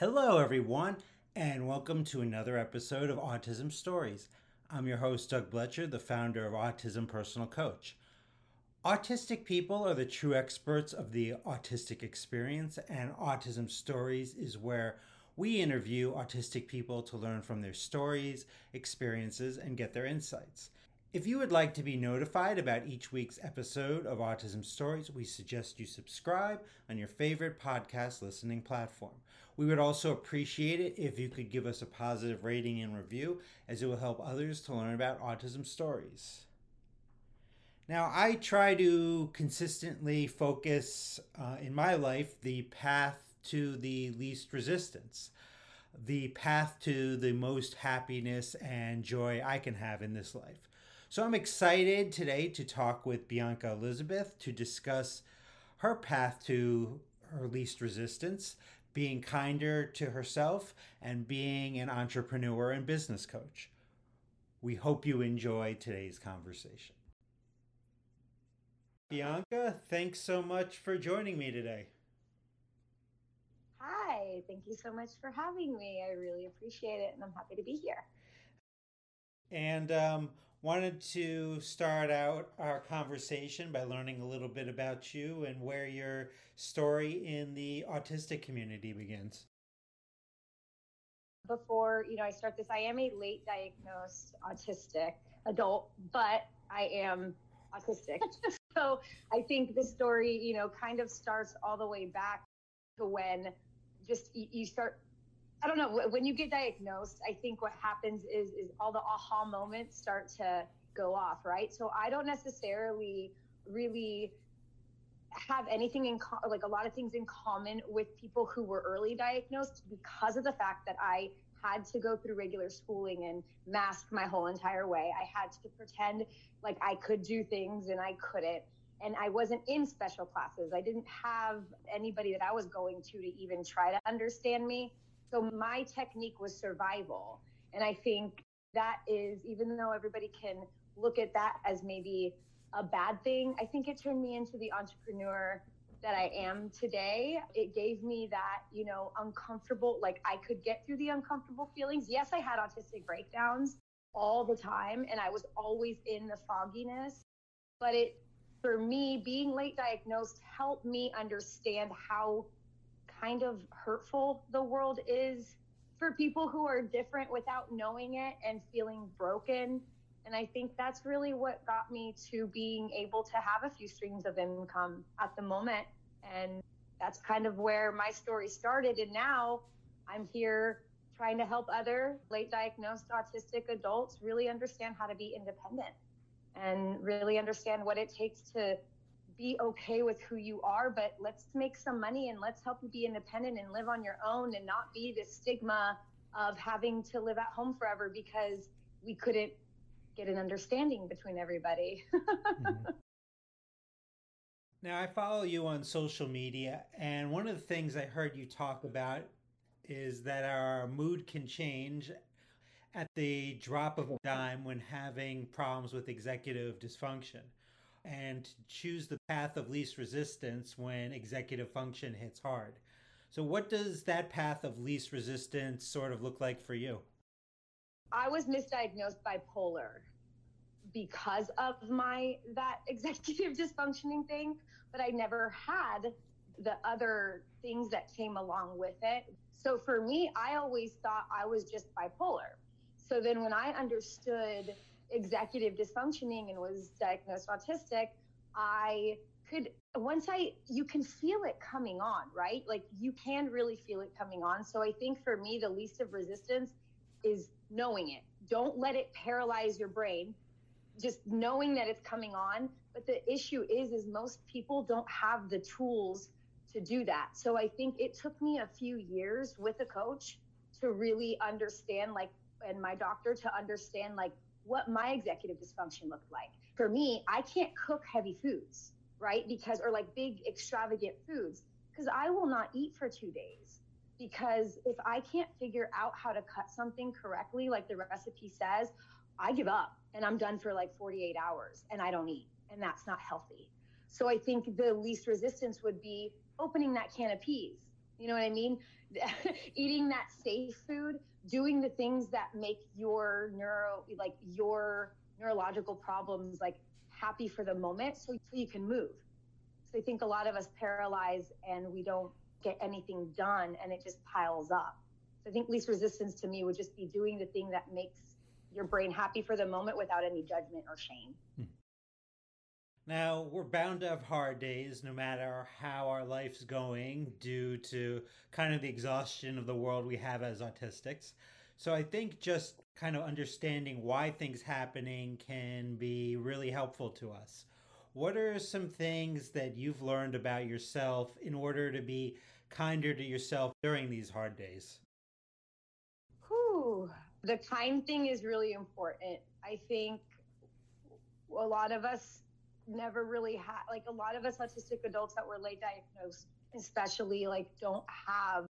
Hello, everyone, and welcome to another episode of Autism Stories. I'm your host, Doug Blecher, the founder of Autism Personal Coach. Autistic people are the true experts of the autistic experience, and Autism Stories is where we interview autistic people to learn from their stories, experiences, and get their insights. If you would like to be notified about each week's episode of Autism Stories, we suggest you subscribe on your favorite podcast listening platform. We would also appreciate it if you could give us a positive rating and review, as it will help others to learn about autism stories. Now, I try to consistently focus uh, in my life the path to the least resistance, the path to the most happiness and joy I can have in this life. So I'm excited today to talk with Bianca Elizabeth to discuss her path to her least resistance, being kinder to herself, and being an entrepreneur and business coach. We hope you enjoy today's conversation. Bianca, thanks so much for joining me today. Hi, thank you so much for having me. I really appreciate it, and I'm happy to be here. And um, wanted to start out our conversation by learning a little bit about you and where your story in the autistic community begins. Before, you know, I start this, I am a late diagnosed autistic adult, but I am autistic. so I think the story, you know, kind of starts all the way back to when just you start I don't know. When you get diagnosed, I think what happens is is all the aha moments start to go off, right? So I don't necessarily really have anything in co- like a lot of things in common with people who were early diagnosed because of the fact that I had to go through regular schooling and mask my whole entire way. I had to pretend like I could do things and I couldn't. And I wasn't in special classes. I didn't have anybody that I was going to to even try to understand me. So my technique was survival. And I think that is, even though everybody can look at that as maybe a bad thing, I think it turned me into the entrepreneur that I am today. It gave me that, you know, uncomfortable, like I could get through the uncomfortable feelings. Yes, I had autistic breakdowns all the time and I was always in the fogginess, but it, for me, being late diagnosed helped me understand how kind of hurtful the world is for people who are different without knowing it and feeling broken. And I think that's really what got me to being able to have a few streams of income at the moment. And that's kind of where my story started. And now I'm here trying to help other late diagnosed autistic adults really understand how to be independent and really understand what it takes to be okay with who you are, but let's make some money and let's help you be independent and live on your own and not be the stigma of having to live at home forever because we couldn't get an understanding between everybody. mm-hmm. Now, I follow you on social media, and one of the things I heard you talk about is that our mood can change at the drop of a dime when having problems with executive dysfunction and choose the path of least resistance when executive function hits hard. So, what does that path of least resistance sort of look like for you? I was misdiagnosed bipolar because of my that executive dysfunctioning thing, but I never had the other things that came along with it. So for me, I always thought I was just bipolar. So then when I understood executive dysfunctioning and was diagnosed autistic, I could once I you can feel it coming on, right? Like you can really feel it coming on. So I think for me the least of resistance is knowing it. Don't let it paralyze your brain. Just knowing that it's coming on, but the issue is is most people don't have the tools to do that. So I think it took me a few years with a coach to really understand like and my doctor to understand like what my executive dysfunction looked like. For me, I can't cook heavy foods, right? Because, or like big extravagant foods, because I will not eat for two days. Because if I can't figure out how to cut something correctly, like the recipe says, I give up and I'm done for like 48 hours and I don't eat. And that's not healthy. So I think the least resistance would be opening that can of peas You know what I mean? Eating that safe food, doing the things that make your neuro, like your neurological problems, like happy for the moment so, so you can move. So I think a lot of us paralyze and we don't get anything done and it just piles up. So I think least resistance to me would just be doing the thing that makes your brain happy for the moment without any judgment or shame. Hmm. Now, we're bound to have hard days no matter how our life's going due to kind of the exhaustion of the world we have as autistics. So I think just kind of understanding why things happening can be really helpful to us. What are some things that you've learned about yourself in order to be kinder to yourself during these hard days? Whew. The kind thing is really important. I think a lot of us never really had, like a lot of us autistic adults that were late diagnosed, especially, like don't have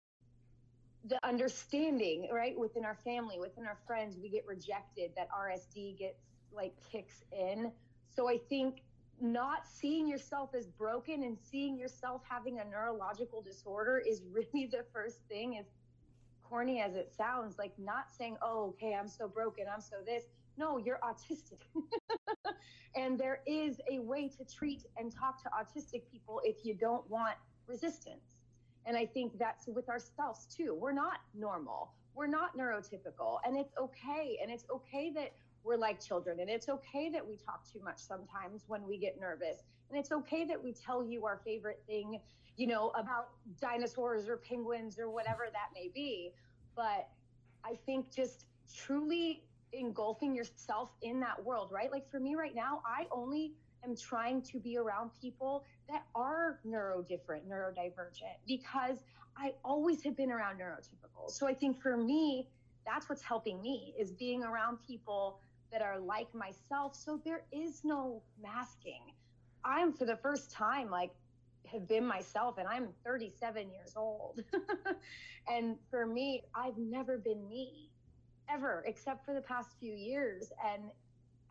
the understanding, right? Within our family, within our friends, we get rejected, that RSD gets like kicks in. So I think not seeing yourself as broken and seeing yourself having a neurological disorder is really the first thing as corny as it sounds like not saying oh okay i'm so broken i'm so this no you're autistic and there is a way to treat and talk to autistic people if you don't want resistance and I think that's with ourselves too. We're not normal. We're not neurotypical. And it's okay. And it's okay that we're like children. And it's okay that we talk too much sometimes when we get nervous. And it's okay that we tell you our favorite thing, you know, about dinosaurs or penguins or whatever that may be. But I think just truly engulfing yourself in that world, right? Like for me right now, I only am trying to be around people that are neurodifferent, neurodivergent, because I always have been around neurotypical. So I think for me, that's what's helping me is being around people that are like myself. So there is no masking. I'm for the first time like have been myself and I'm 37 years old. and for me, I've never been me ever except for the past few years and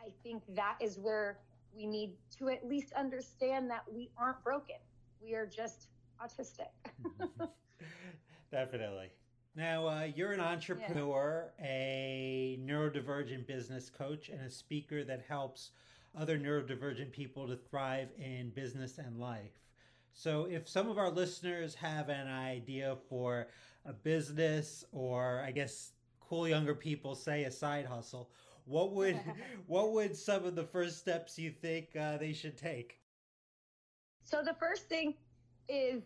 I think that is where we need to at least understand that we aren't broken. We are just autistic. Definitely. Now, uh, you're an entrepreneur, yeah. a neurodivergent business coach, and a speaker that helps other neurodivergent people to thrive in business and life. So, if some of our listeners have an idea for a business, or I guess cool younger people say a side hustle, what would what would some of the first steps you think uh, they should take? So the first thing is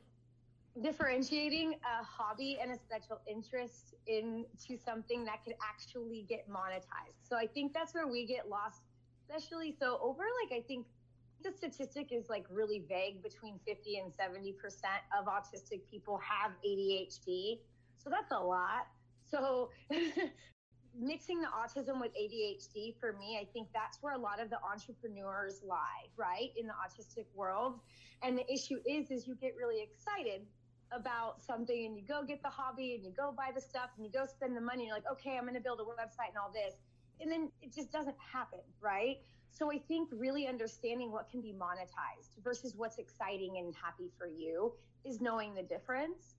differentiating a hobby and a special interest into something that could actually get monetized. So I think that's where we get lost, especially so over like I think the statistic is like really vague between 50 and 70% of autistic people have ADHD. So that's a lot. So mixing the autism with ADHD for me, I think that's where a lot of the entrepreneurs lie, right? In the autistic world. And the issue is is you get really excited about something and you go get the hobby and you go buy the stuff and you go spend the money and you're like, okay, I'm going to build a website and all this. And then it just doesn't happen, right? So I think really understanding what can be monetized versus what's exciting and happy for you is knowing the difference.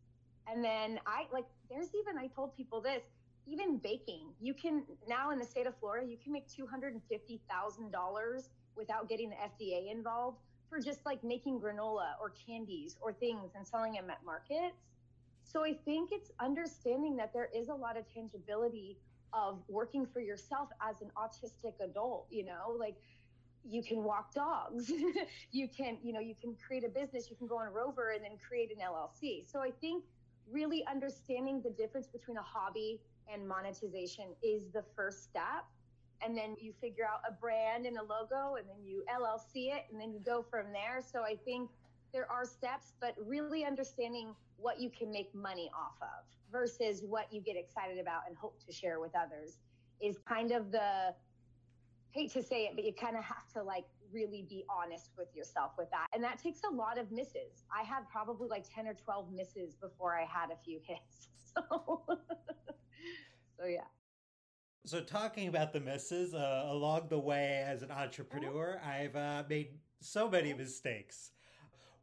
And then I like, there's even, I told people this, even baking, you can now in the state of Florida, you can make $250,000 without getting the FDA involved for just like making granola or candies or things and selling them at markets. So I think it's understanding that there is a lot of tangibility of working for yourself as an autistic adult, you know, like you can walk dogs, you can, you know, you can create a business, you can go on Rover and then create an LLC. So I think really understanding the difference between a hobby and monetization is the first step. And then you figure out a brand and a logo, and then you LLC it, and then you go from there. So I think there are steps, but really understanding what you can make money off of versus what you get excited about and hope to share with others is kind of the hate to say it, but you kind of have to like really be honest with yourself with that. And that takes a lot of misses. I had probably like 10 or 12 misses before I had a few hits. So So yeah. So talking about the misses uh, along the way as an entrepreneur, I've uh, made so many mistakes.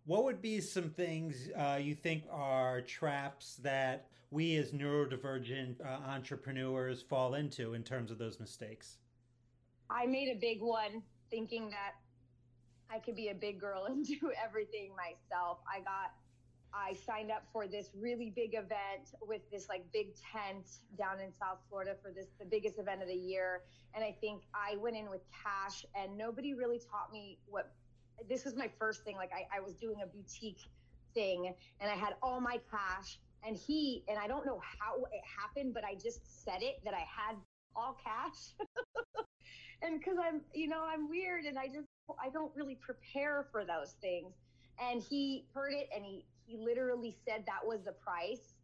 What would be some things uh, you think are traps that we as neurodivergent uh, entrepreneurs fall into in terms of those mistakes? I made a big one thinking that I could be a big girl and do everything myself. I got I signed up for this really big event with this like big tent down in South Florida for this the biggest event of the year. And I think I went in with cash and nobody really taught me what this was my first thing. Like I, I was doing a boutique thing and I had all my cash and he and I don't know how it happened, but I just said it that I had all cash. and because I'm, you know, I'm weird and I just I don't really prepare for those things. And he heard it and he he literally said that was the price.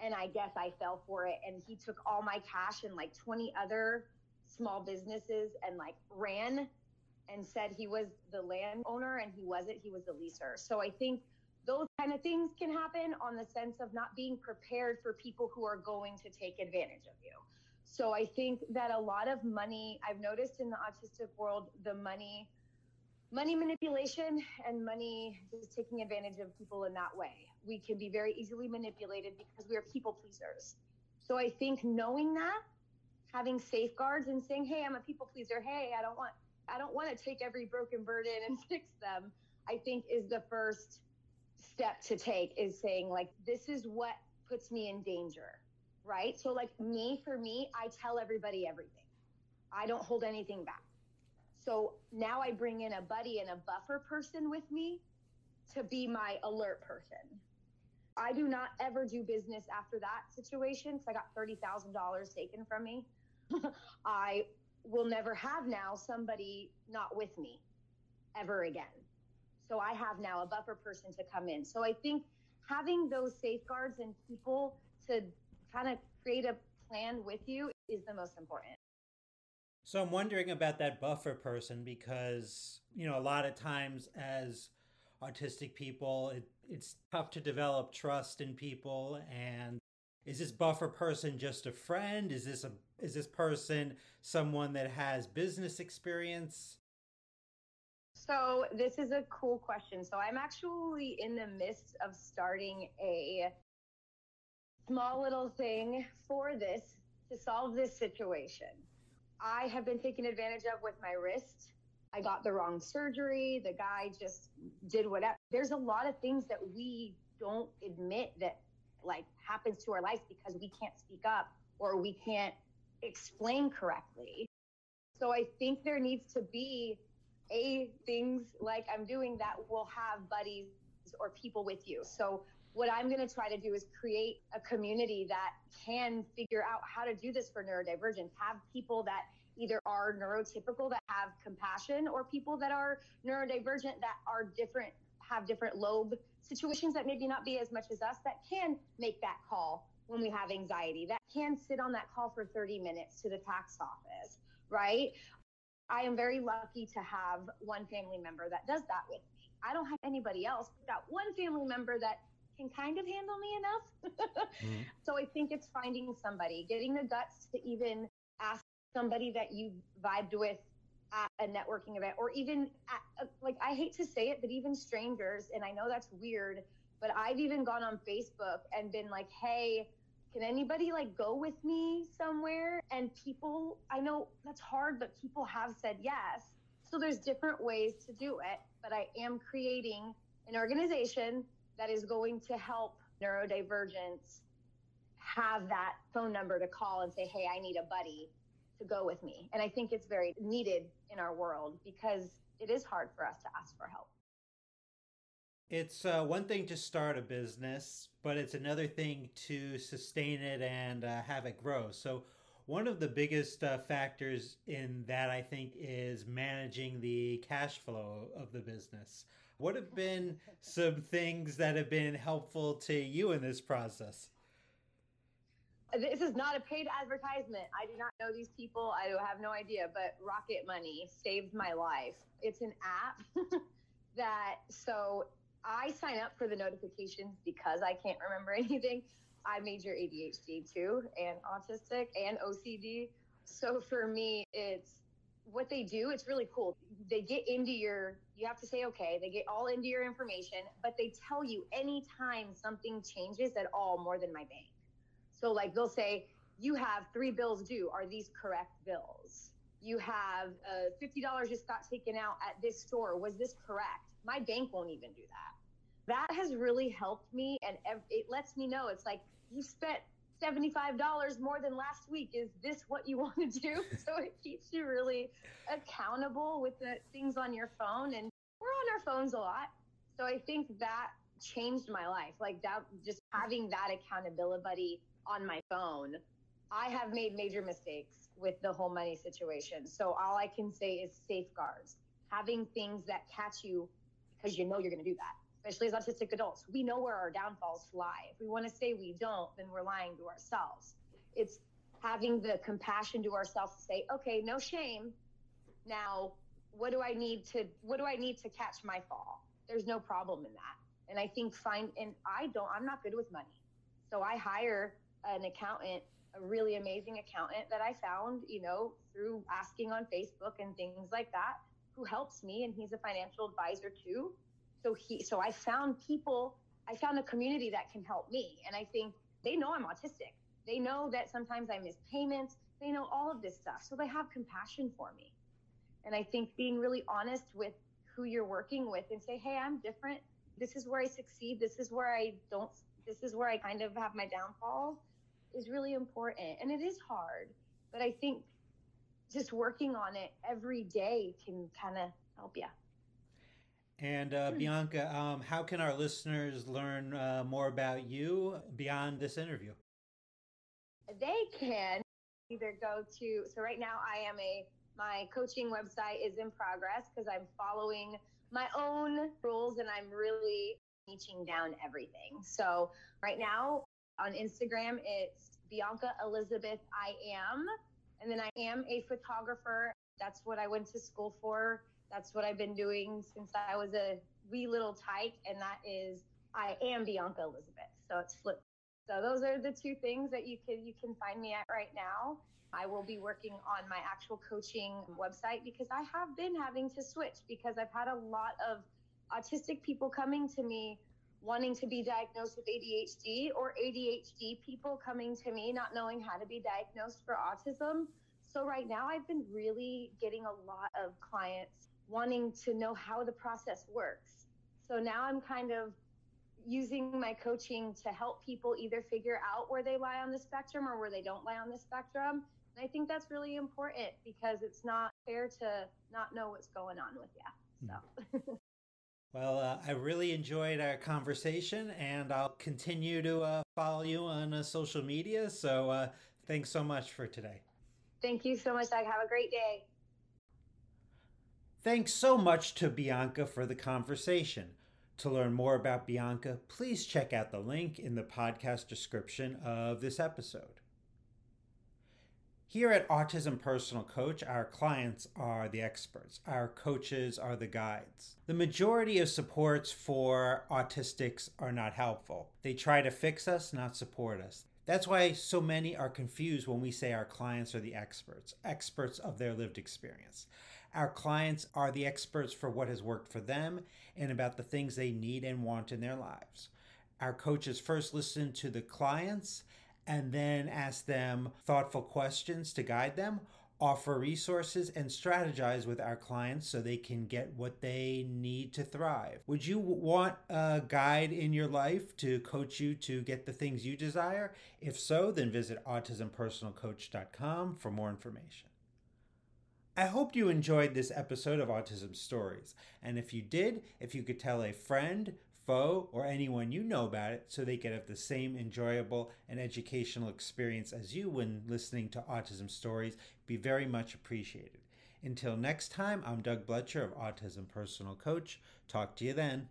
And I guess I fell for it. And he took all my cash and like 20 other small businesses and like ran and said he was the landowner and he wasn't, he was the leaser. So I think those kind of things can happen on the sense of not being prepared for people who are going to take advantage of you. So I think that a lot of money, I've noticed in the autistic world, the money money manipulation and money just taking advantage of people in that way. We can be very easily manipulated because we are people pleasers. So I think knowing that, having safeguards and saying, "Hey, I'm a people pleaser. Hey, I don't want I don't want to take every broken bird in and fix them." I think is the first step to take is saying like this is what puts me in danger. Right? So like me for me, I tell everybody everything. I don't hold anything back. So now I bring in a buddy and a buffer person with me to be my alert person. I do not ever do business after that situation because I got $30,000 taken from me. I will never have now somebody not with me ever again. So I have now a buffer person to come in. So I think having those safeguards and people to kind of create a plan with you is the most important. So I'm wondering about that buffer person because, you know, a lot of times as autistic people, it, it's tough to develop trust in people and is this buffer person just a friend? Is this a is this person someone that has business experience? So this is a cool question. So I'm actually in the midst of starting a small little thing for this to solve this situation. I have been taken advantage of with my wrist. I got the wrong surgery. The guy just did whatever. There's a lot of things that we don't admit that like happens to our lives because we can't speak up or we can't explain correctly. So I think there needs to be a things like I'm doing that will have buddies or people with you. So what I'm going to try to do is create a community that can figure out how to do this for neurodivergent, have people that either are neurotypical that have compassion or people that are neurodivergent that are different, have different lobe situations that maybe not be as much as us that can make that call when we have anxiety, that can sit on that call for 30 minutes to the tax office, right? I am very lucky to have one family member that does that with me. I don't have anybody else. I've got one family member that can kind of handle me enough. mm-hmm. So I think it's finding somebody, getting the guts to even ask somebody that you vibed with at a networking event or even at, a, like I hate to say it, but even strangers, and I know that's weird, but I've even gone on Facebook and been like, hey, can anybody like go with me somewhere? And people, I know that's hard, but people have said yes. So there's different ways to do it, but I am creating an organization that is going to help neurodivergence have that phone number to call and say, hey, I need a buddy to go with me. And I think it's very needed in our world because it is hard for us to ask for help. It's uh, one thing to start a business, but it's another thing to sustain it and uh, have it grow. So, one of the biggest uh, factors in that, I think, is managing the cash flow of the business. What have been some things that have been helpful to you in this process? This is not a paid advertisement. I do not know these people. I have no idea, but Rocket Money saved my life. It's an app that, so I sign up for the notifications because I can't remember anything. I major ADHD too, and autistic and OCD. So for me, it's what they do, it's really cool. They get into your, you have to say, okay, they get all into your information, but they tell you anytime something changes at all more than my bank. So, like, they'll say, you have three bills due. Are these correct bills? You have uh, $50 just got taken out at this store. Was this correct? My bank won't even do that. That has really helped me. And it lets me know it's like, you spent $75 more than last week. Is this what you want to do? so it keeps you really accountable with the things on your phone. And we're on our phones a lot. So I think that changed my life. Like that, just having that accountability buddy on my phone. I have made major mistakes with the whole money situation. So all I can say is safeguards, having things that catch you because you know you're going to do that especially as autistic adults. We know where our downfalls lie. If we want to say we don't, then we're lying to ourselves. It's having the compassion to ourselves to say, okay, no shame. Now, what do I need to what do I need to catch my fall? There's no problem in that. And I think find and I don't I'm not good with money. So I hire an accountant, a really amazing accountant that I found, you know, through asking on Facebook and things like that, who helps me and he's a financial advisor too so he so i found people i found a community that can help me. And i think they know i'm autistic. They know that sometimes i miss payments. They know all of this stuff. So they have compassion for me. And i think being really honest with who you're working with and say hey i'm different. This is where i succeed. This is where i don't this is where i kind of have my downfalls is really important. And it is hard but i think just working on it every day can kind of help you and uh, hmm. Bianca, um, how can our listeners learn uh, more about you beyond this interview? They can either go to, so right now I am a, my coaching website is in progress because I'm following my own rules and I'm really niching down everything. So right now on Instagram, it's Bianca Elizabeth I am. And then I am a photographer. That's what I went to school for that's what I've been doing since I was a wee little tyke, and that is I am Bianca Elizabeth. So it's flipped. So those are the two things that you can you can find me at right now. I will be working on my actual coaching website because I have been having to switch because I've had a lot of autistic people coming to me wanting to be diagnosed with ADHD or ADHD people coming to me not knowing how to be diagnosed for autism. So right now I've been really getting a lot of clients wanting to know how the process works. So now I'm kind of using my coaching to help people either figure out where they lie on the spectrum or where they don't lie on the spectrum. And I think that's really important because it's not fair to not know what's going on with you. So. Well, uh, I really enjoyed our conversation, and I'll continue to uh, follow you on uh, social media. So, uh, thanks so much for today. Thank you so much, Doug. Have a great day. Thanks so much to Bianca for the conversation. To learn more about Bianca, please check out the link in the podcast description of this episode. Here at Autism Personal Coach, our clients are the experts, our coaches are the guides. The majority of supports for autistics are not helpful. They try to fix us, not support us. That's why so many are confused when we say our clients are the experts, experts of their lived experience. Our clients are the experts for what has worked for them and about the things they need and want in their lives. Our coaches first listen to the clients and then ask them thoughtful questions to guide them, offer resources, and strategize with our clients so they can get what they need to thrive. Would you want a guide in your life to coach you to get the things you desire? If so, then visit autismpersonalcoach.com for more information. I hope you enjoyed this episode of Autism Stories. And if you did, if you could tell a friend, foe, or anyone you know about it so they could have the same enjoyable and educational experience as you when listening to Autism Stories, be very much appreciated. Until next time, I'm Doug Blecher of Autism Personal Coach. Talk to you then.